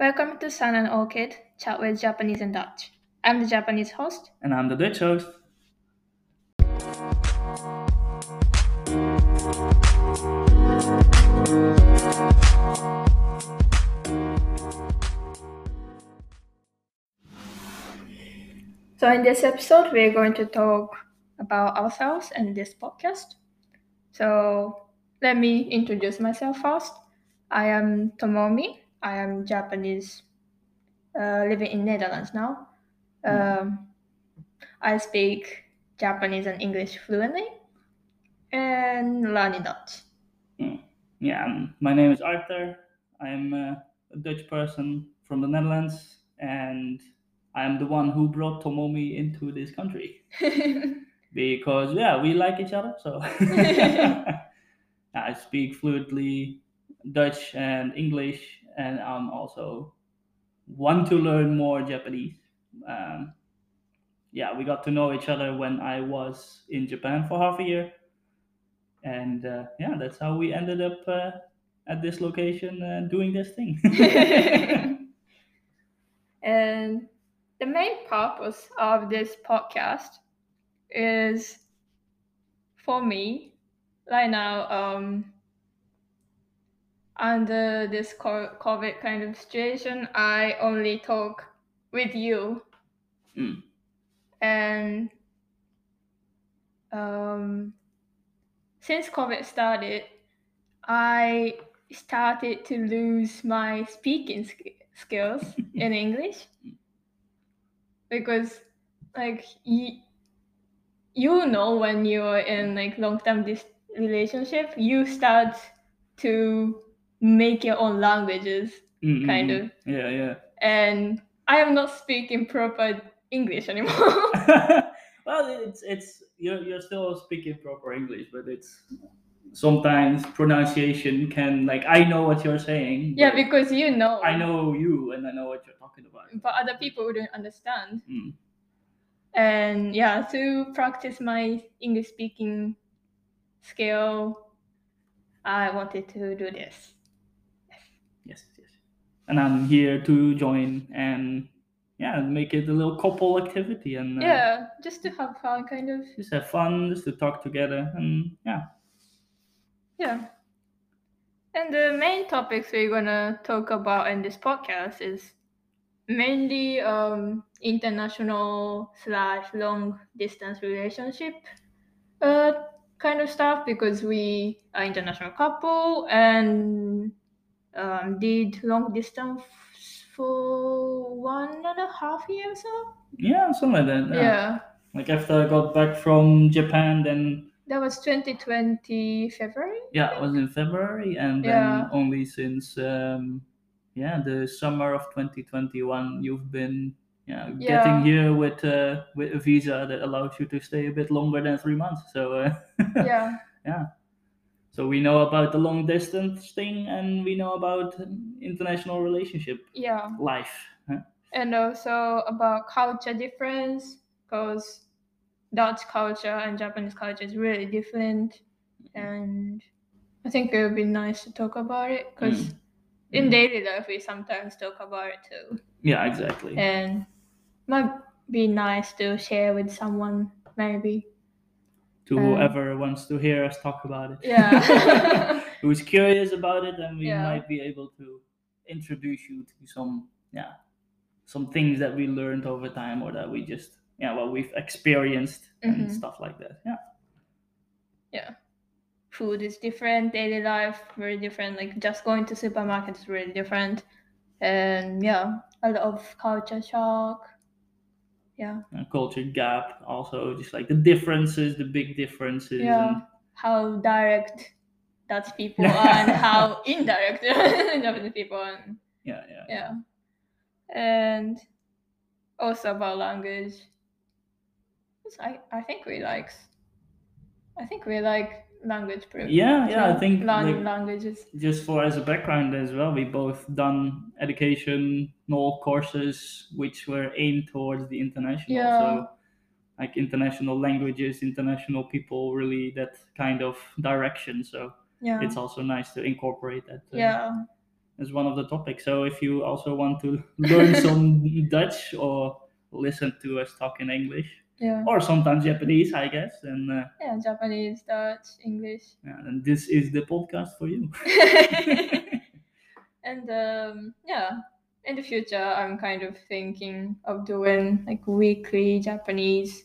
Welcome to Sun and Orchid, chat with Japanese and Dutch. I'm the Japanese host. And I'm the Dutch host. So, in this episode, we're going to talk about ourselves and this podcast. So, let me introduce myself first. I am Tomomi. I am Japanese, uh, living in Netherlands now. Um, I speak Japanese and English fluently and learning Dutch. Yeah, um, my name is Arthur. I'm uh, a Dutch person from the Netherlands, and I'm the one who brought Tomomi into this country because yeah, we like each other. So I speak fluently Dutch and English, and I'm also want to learn more Japanese. Um, yeah, we got to know each other when I was in Japan for half a year, and uh, yeah, that's how we ended up uh, at this location uh, doing this thing. and the main purpose of this podcast is for me right now um under this covid kind of situation i only talk with you Mm. and um since covid started i started to lose my speaking sk- skills in english because like y- you know when you're in like long-term dis- relationship you start to make your own languages Mm, mm, Kind of. Yeah, yeah. and i am not speaking proper english anymore well, it's it's you're you're still speaking proper English, but it's sometimes pronunciation can like I know what you're saying. yeah because you know I know you and I know what you're talking about. but other people wouldn't understand Mm. and yeah to practice my english speaking skill i wanted to do this. And I'm here to join and yeah, make it a little couple activity and uh, yeah just to have fun kind of just have fun, just to talk together and yeah. Yeah. And the main topics we're gonna talk about in this podcast is mainly um, international slash long distance relationship uh, kind of stuff because we are international couple and um, did long distance for one and a half years or so. Yeah, something like that. Yeah. Like after I got back from Japan, then That was 2020 February. yeah, it was in February, and then only since um, yeah the summer of 2021, you've been yeah, Yeah. getting here with uh, with a visa that allows you to stay a bit longer than three months. So uh, Yeah. So we know about the long distance thing, and we know about international relationship Yeah. life. huh? and also about culture difference because Dutch culture and Japanese culture is really different and I think it would be nice to talk about it because Mm. in Mm. daily life we sometimes talk about it too Yeah, exactly. and might be nice to share with someone maybe to Um, whoever wants to hear us talk about it. Yeah. Who's curious about it, and we Yeah. might be able to introduce you to some, yeah, some things that we learned over time, or that we just, yeah, what we've experienced and Mhm. stuff like that. Yeah. Yeah. food is different daily life very different like just going to supermarket is really different and yeah a lot of culture shock yeah A culture gap, also just like the differences, the big differences. yeah And, how direct Dutch people are and how indirect Japanese people are and yeah, yeah. yeah and also about language I, I think we like I think we like language pretty Yeah, yeah, I think learning like, languages just for as a background as well, we both done educational courses which were aimed towards the international. Yeah. So like international languages, international people, really that kind of direction. So yeah it's also nice to incorporate that. uh, yeah as one of the topics. So if you also want to learn some Dutch or listen to us talk in English Yeah. or sometimes Japanese, I guess, And uh, Yeah, Japanese, Dutch, English. yeah, then this is the podcast for you. and um, yeah, in the future, I'm kind of thinking of doing like weekly Japanese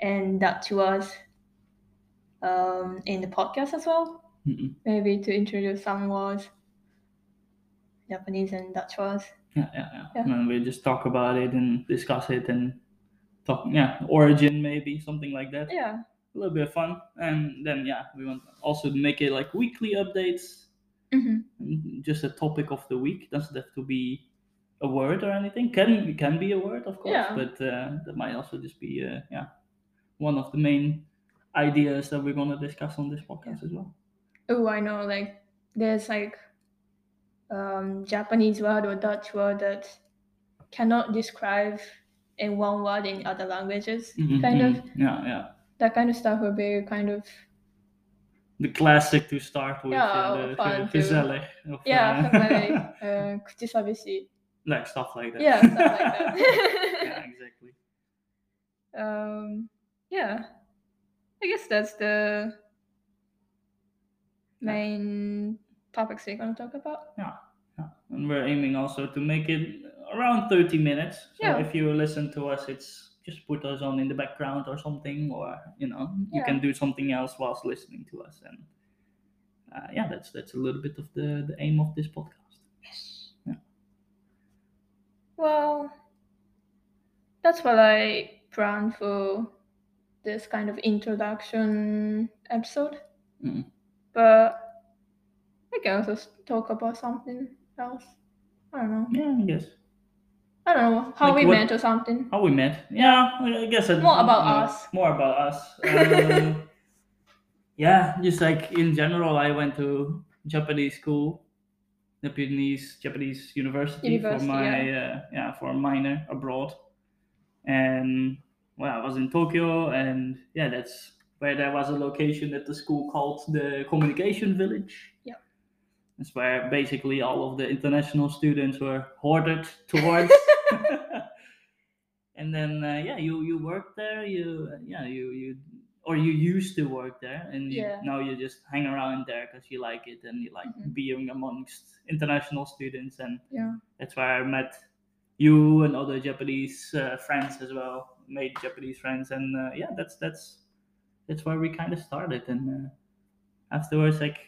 and Dutch words um, in the podcast as well. Mm-mm. Maybe to introduce some words, Japanese and Dutch words. Yeah, yeah, yeah. Yeah. And we just talk about it and discuss it and talk, yeah, origin maybe something like that. Yeah, A little bit of fun, and then yeah, we want also make it like weekly updates, hmm just a topic of the week. Doesn't have to be a word or anything. Can can be a word, of course, Yeah. but uh, that might also just be uh, yeah one of the main ideas that we're gonna discuss on this podcast as well. Oh, I know. Like there's like um, Japanese word or Dutch word that cannot describe in one word in other languages. Mhm, Kind of mhm. yeah, yeah. that kind of stuff will be kind of The classic to start with, Yeah, uh, fun ge- to- gezellig, of, yeah, uh, very uh, like stuff like that. Yeah, stuff like that. yeah, exactly. um, yeah, I guess that's the main topics we're gonna talk about. Yeah, yeah. And we're aiming also to make it around 30 minutes. So Yeah. if you listen to us, it's just put us on in the background or something, or you know, you can do something else whilst listening to us. And uh, yeah, that's that's a little bit of the, the aim of this podcast. Yes. Yeah. Well, that's what I planned for this kind of introduction episode. Mm. But I can also talk about something else. I don't know. Yeah, I guess. I don't know how Like we what- met or something. How we met? Yeah, I guess it, More about uh, us. More about us. Um, yeah, just like in general, I went to Japanese school, Japanese Japanese university, University, for my uh, yeah for a minor abroad, and well, I was in Tokyo, and yeah, that's where there was a location at the school called the Communication Village. Yeah. That's where basically all of the international students were hoarded towards. and then uh, yeah, you you worked there. You yeah you you or you used to work there, and you, Yeah. now you just hang around there because you like it and you like Mhm. being amongst international students, and Yeah. that's where I met you and other Japanese uh, friends as well. Made Japanese friends, and uh, yeah, that's that's that's where we kind of started. And uh, afterwards, like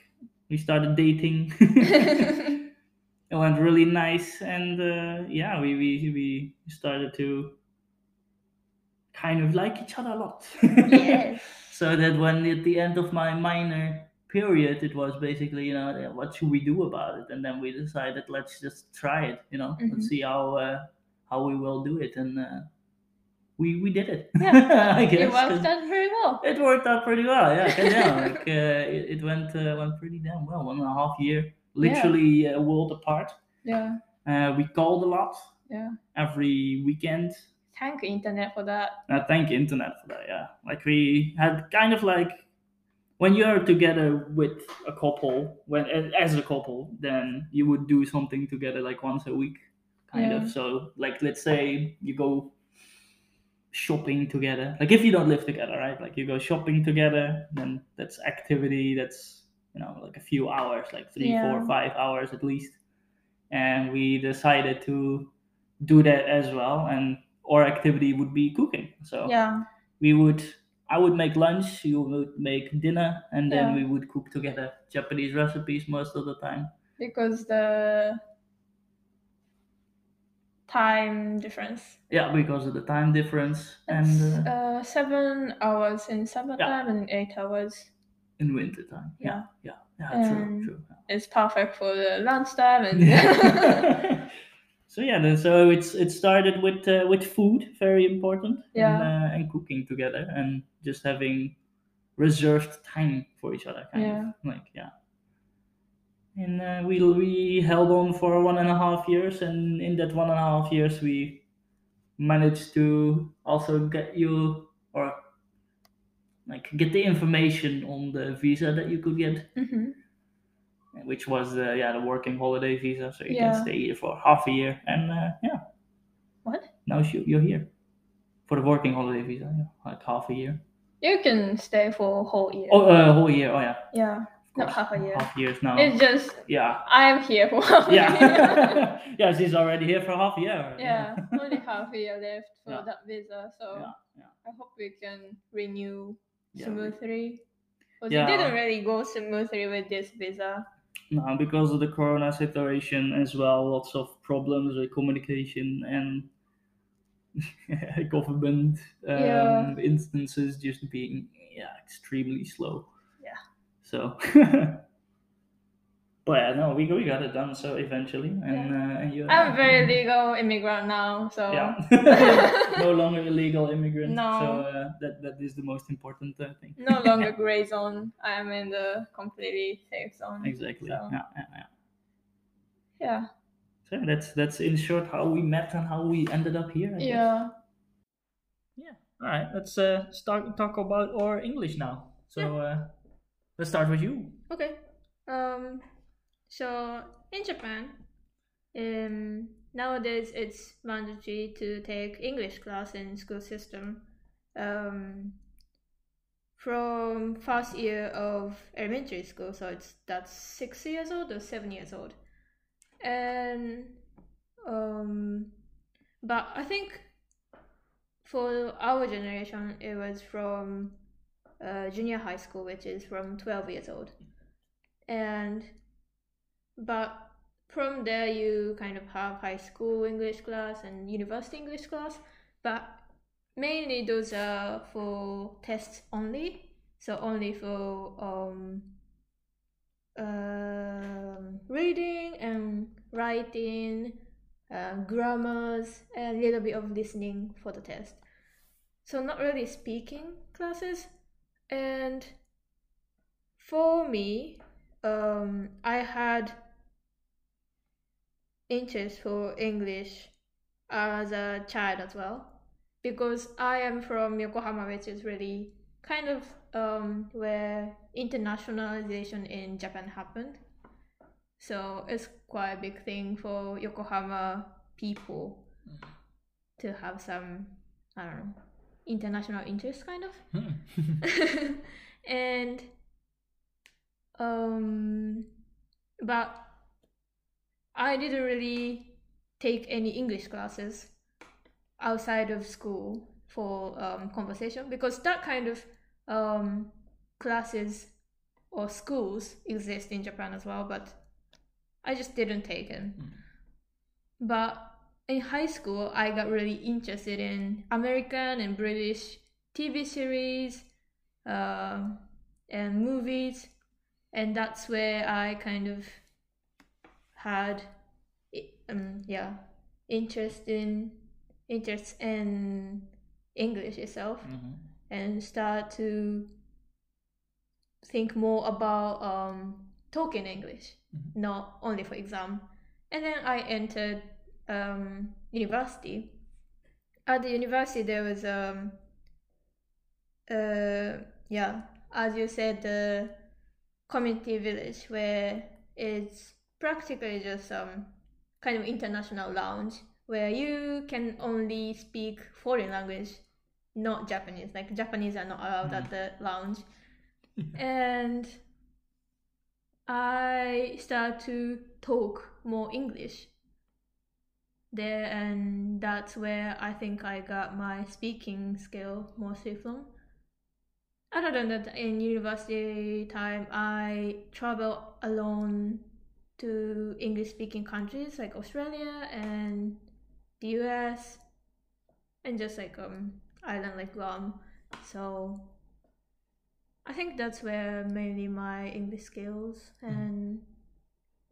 we started dating. it went really nice, and uh, yeah, we, we we started to kind of like each other a lot. yes. so that when at the end of my minor period, it was basically you know what should we do about it, and then we decided let's just try it. You know, Mhm. let's see how uh, how we will do it, and uh, we we did it. Yeah. I guess It worked out very well. it worked out pretty well. Yeah, yeah like uh, it, it went uh, went pretty damn well. One and a half year, literally a world apart. Yeah. Uh, we called a lot Yeah. every weekend. Thank internet for that. Uh, thank internet for that. Yeah, like we had kind of like when you're together with a couple, when as a couple, then you would do something together like once a week, kind Yeah. of. So like let's say you go shopping together. Like if you don't live together, right? Like you go shopping together, then that's activity. That's you know like a few hours, like three, four, five hours at least. And we decided to do that as well, and our activity would be cooking. So Yeah. we would I would make lunch, you would make dinner, and then Yeah. we would cook together Japanese recipes most of the time. Because the time difference. Yeah, because of the time difference It's and uh, uh, seven hours in summertime and eight hours. In winter time. Yeah, yeah, yeah, true, Um, true. It's perfect for the lunchtime and Yeah. so yeah, then, so it's it started with uh, with food, very important, and, Yeah. uh, and cooking together, and just having reserved time for each other, kind Yeah. of like yeah. And uh, we we held on for one and a half years, and in that one and a half years, we managed to also get you like get the information on the visa that you could get Mhm. which was the yeah the working holiday visa, so you Yeah. can stay here for half a year, and uh, yeah, What? now you you're here for the working holiday visa, yeah, like half a year. You can stay for a whole year. Oh, uh, whole year. Oh yeah, Yeah. Not half a year. Half years now. It's just yeah, I'm here for half a year. yeah, yeah. She's already here for half a year. yeah, only half a year left for Yeah. that visa, so yeah, yeah. I hope we can renew Yeah. smoothly. Because Yeah. it didn't really go smoothly with this visa. No, because of the corona situation as well, lots of problems with communication and government um, Yeah. instances just being yeah extremely slow. Yeah. So, but yeah, no, we we got it done. So eventually, and uh, and you. I'm a very legal immigrant now, so Yeah. no longer illegal immigrant. No. So uh, that that is the most important uh, thing. no longer gray zone. I am in the completely safe zone. Exactly. So, Yeah, yeah, yeah. yeah. So that's that's in short how we met and how we ended up here. I guess. Yeah. Yeah. All right. Let's uh, start talk about our English now. So uh, let's start with you. Okay. Um, so in Japan, um, nowadays it's mandatory to take English class in school system. Um, from first year of elementary school, so it's that's six years old or seven years old, and um, but I think for our generation it was from uh, junior high school, which is from 12 years old. And, but from there, you kind of have high school English class and university English class, but mainly those are for tests only. So only for um, um reading and writing, uh, grammars, and a little bit of listening for the test. So not really speaking classes. And for me, um, I had interest for English as a child as well because I am from Yokohama, which is really kind of um, where internationalization in Japan happened. So it's quite a big thing for Yokohama people to have some, I don't know, international interest kind of. and um but I didn't really take any English classes outside of school for um, conversation because that kind of um, classes or schools exist in Japan as well, but I just didn't take them. But in high school, I got really interested in American and British TV series uh, and movies, and that's where I kind of had, um, yeah, interest in interest in English itself, and start to think more about um, talking English, not only for exam. And then I entered um, university. At the university, there was um, uh, yeah, as you said, the community village where it's practically just um kind of international lounge where you can only speak foreign language, not Japanese. Like Japanese are not allowed at the lounge, and I start to talk more English there, and that's where I think I got my speaking skill mostly from. Other than that, in university time, I travel alone to English speaking countries like Australia and the US, and just like um island like Guam. So I think that's where mainly my English skills and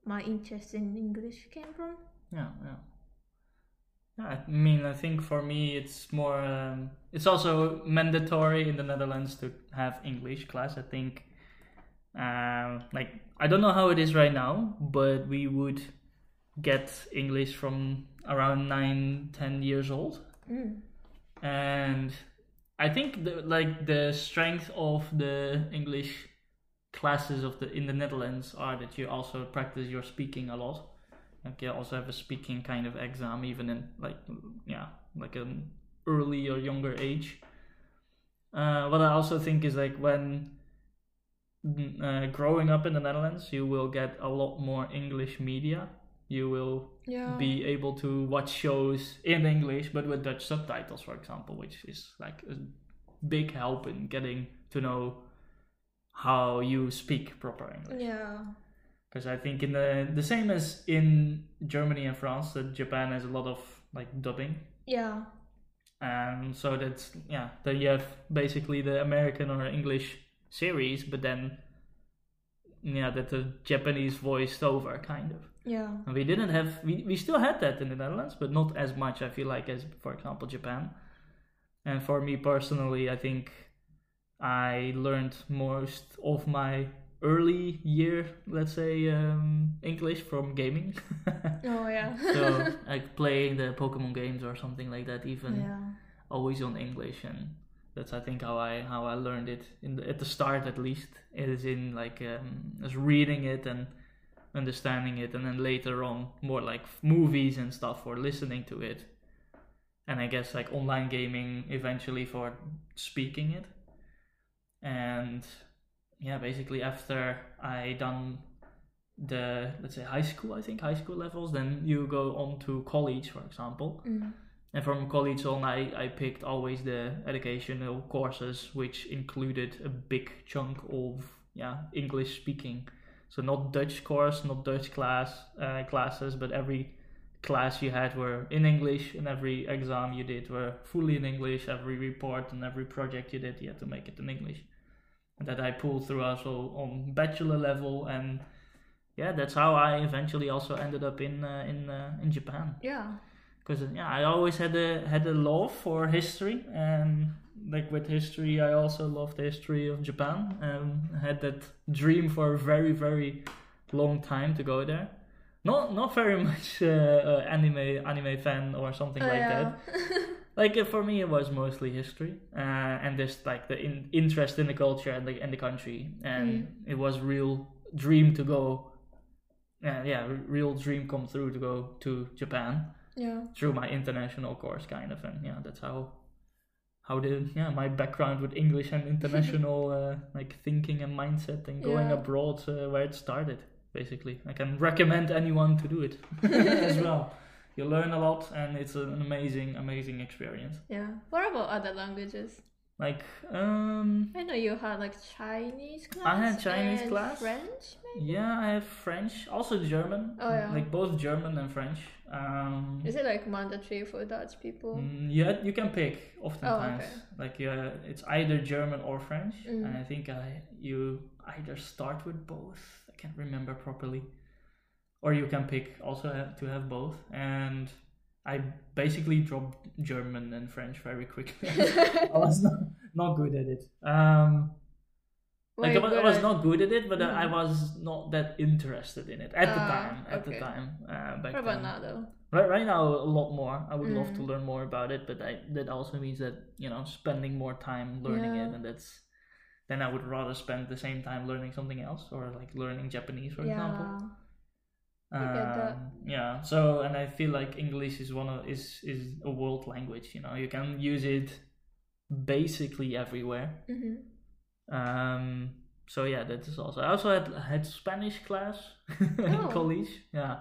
my interest in English came from. Yeah, yeah. Yeah, I mean, I think for me, it's more. Um, it's also mandatory in the Netherlands to have English class. I think, um, like, I don't know how it is right now, but we would get English from around nine, ten years old, Mm. and I think the, like the strength of the English classes of the in the Netherlands are that you also practice your speaking a lot. Like you also have a speaking kind of exam, even in like yeah, like an early or younger age. Uh, what I also think is like when uh, growing up in the Netherlands, you will get a lot more English media. You will Yeah. be able to watch shows in English but with Dutch subtitles, for example, which is like a big help in getting to know how you speak proper English. Yeah. Because I think in the the same as in Germany and France, that Japan has a lot of like dubbing, Yeah. and so that's yeah. Then you have basically the American or English series, but then yeah, that the Japanese voiced over kind of. Yeah. And we didn't have we, we still had that in the Netherlands, but not as much I feel like as for example Japan. And for me personally, I think I learned most of my early year, let's say, um, English from gaming. Oh yeah. so like playing the Pokemon games or something like that, even yeah. always on English, and that's I think how I how I learned it in the, at the start at least. It is in like um, reading it and understanding it, and then later on more like movies and stuff or listening to it, and I guess like online gaming eventually for speaking it, and yeah, basically after I done the let's say high school, I think high school levels, then you go on to college, for example. Mm. And from college on, I, I picked always the educational courses, which included a big chunk of yeah English speaking. So not Dutch course, not Dutch class uh, classes, but every class you had were in English, and every exam you did were fully in English. Every report and every project you did, you had to make it in English. And that I pulled through also on bachelor level, and yeah, that's how I eventually also ended up in uh, in uh, in Japan Yeah. Because yeah, I always had a had a love for history, and like with history, I also loved the history of Japan, and had that dream for a very very long time to go there. Not not very much uh, uh, anime anime fan or something Oh, like yeah. that. Like uh, for me, it was mostly history, uh, and just like the in, interest in the culture and the and the country, and it was real dream to go. Uh, yeah, real dream come through to go to Japan yeah. through my international course kind of and yeah that's how how the yeah my background with english and international uh, like thinking and mindset and going Yeah. abroad uh, where it started basically i can recommend anyone to do it as well you learn a lot and it's an amazing amazing experience Yeah. What about other languages? Like um I know you had like Chinese class. I had Chinese and class. French, maybe. yeah i have french also german Oh, yeah. like both german and french um Is it like mandatory for Dutch people? Mm, yeah, you can pick oftentimes. okay. Like uh, it's either German or French, Mm. and I think I you either start with both. I can't remember properly, or you can pick also to have both. And I basically dropped German and French very quickly. I was not, not good at it. Um, like I was, I was not good at it, but uh, I Mm. was not that interested in it at the Ah, time. At the time, uh, back about then. now though? Right, right now, a lot more. I would love to Mm. learn more about it, but I, that also means that you know spending more time learning it, and that's then I would rather spend the same time learning something else or like learning Japanese, for example. Yeah. That. Um, yeah. So, and I feel like English is one of is is a world language. You know, you can use it basically everywhere. hmm Um, so yeah, that is also. I also had had Spanish class in Oh. college. Yeah,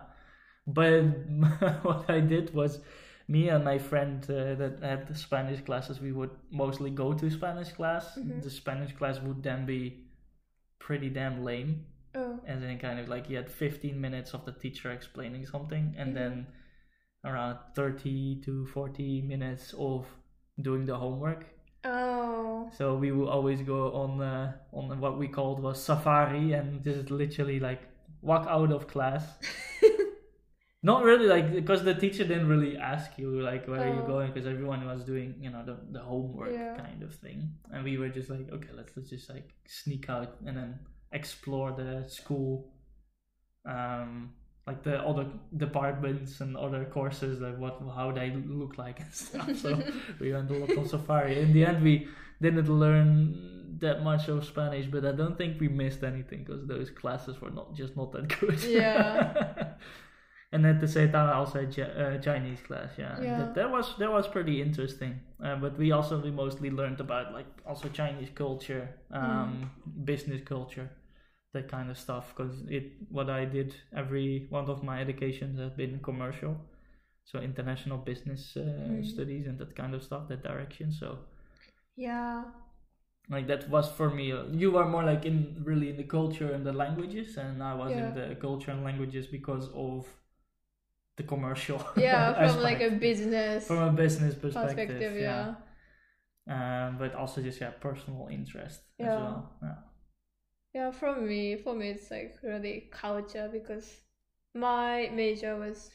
but what I did was, me and my friend uh, that had the Spanish classes, we would mostly go to Spanish class. Mhm. The Spanish class would then be pretty damn lame, Oh. as in kind of like you had fifteen minutes of the teacher explaining something, and Mhm. then around thirty to forty minutes of doing the homework. Oh. So we will always go on uh, on what we called was safari, and just literally like walk out of class. Not really like because the teacher didn't really ask you like where are you Oh. going because everyone was doing you know the, the homework Yeah. kind of thing, and we were just like okay let's let's just like sneak out and then explore the school. Um, like the other departments and other courses like what how they look like and stuff. So we went a lot on safari. In the end we didn't learn that much of spanish but i don't think we missed anything because those classes were not just not that good. Yeah. and at the same time i also had Ja- uh, chinese class yeah, Yeah. That, that was that was pretty interesting. Uh, but we also we mostly learned about like also chinese culture um business culture that kind of stuff because it what I did every one of my educations has been commercial, so international business uh, Mm. studies and that kind of stuff, that direction. So Yeah. like that was for me. You were more like in really in the culture and the languages, and I was Yeah. in the culture and languages because of the commercial. Yeah, from like a business from a business perspective. perspective, yeah. Um, but also just yeah, personal interest as well. Yeah. Yeah, for me, for me, it's like really culture because my major was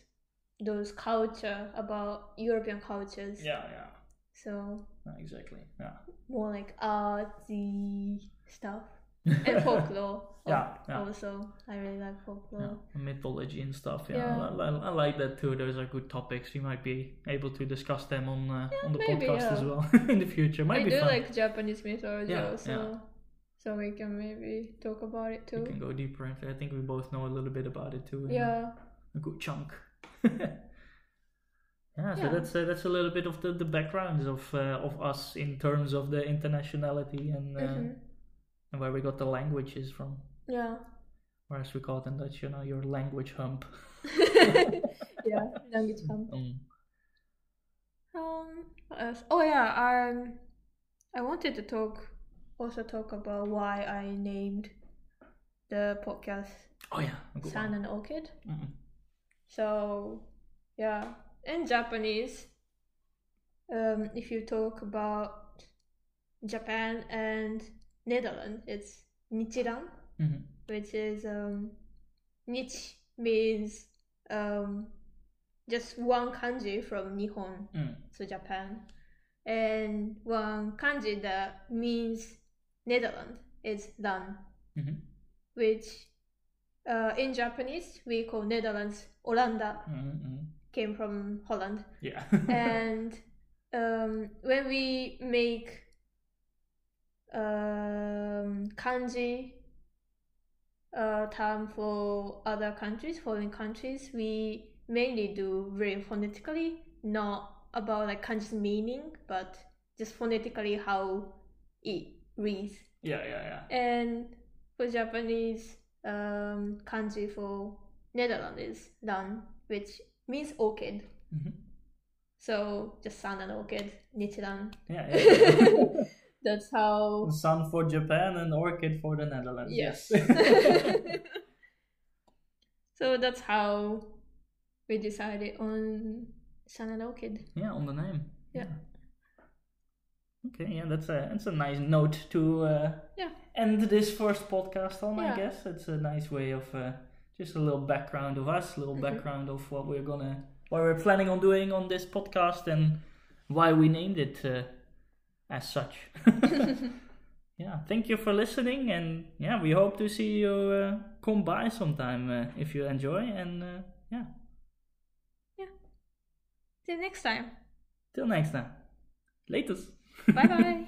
those culture about European cultures. Yeah, yeah. So Yeah, exactly. Yeah. more like artsy stuff and folklore. Yeah, yeah. Also, I really like folklore. yeah, mythology and stuff. Yeah, Yeah. I, I, I like that too. Those are good topics. We might be able to discuss them on uh, on the maybe, podcast as well in the future. Might I be do fun. like Japanese mythology also. So we can maybe talk about it too. we can go deeper into. I think we both know a little bit about it too. Yeah. a good chunk. yeah, so Yeah. that's uh, that's a little bit of the, the backgrounds of uh, of us in terms of the internationality and uh, Mhm. and where we got the languages from. Yeah. Or as we call it in Dutch, you know, your language hump. yeah, language hump. Mm. Um, what else? Oh yeah, um, I wanted to talk, also talk about why I named the podcast Oh yeah, a good Sun one. and Orchid. Mm-mm. So, yeah, in Japanese, um, if you talk about Japan and Netherlands, it's Nichiran, Mhm. which is um, Nich means um, just one kanji from Nihon, Mm. so Japan, and one kanji that means Netherlands is Ran, Mhm. which uh, in Japanese we call Netherlands Oranda, Mm, mm. came from Holland. Yeah. and um, when we make um, kanji uh, term for other countries, foreign countries, we mainly do very phonetically, not about like kanji's meaning, but just phonetically how it reads. yeah, yeah, yeah. And for Japanese, um, kanji for Netherlands is ran, which means orchid. Mhm. So just sun and orchid, Nichiran. Yeah, yeah. That's how. Sun for Japan and orchid for the Netherlands. Yes. so that's how we decided on sun and orchid. yeah, on the name. Yeah. Okay, yeah, that's a that's a nice note to uh, Yeah. end this first podcast on. I guess it's a nice way of uh, just a little background of us, a little Mhm. background of what we're gonna, what we're planning on doing on this podcast, and why we named it uh, as such. yeah, thank you for listening, and yeah, we hope to see you uh, come by sometime uh, if you enjoy, and uh, yeah, Till next time. till next time, latest. Bye bye.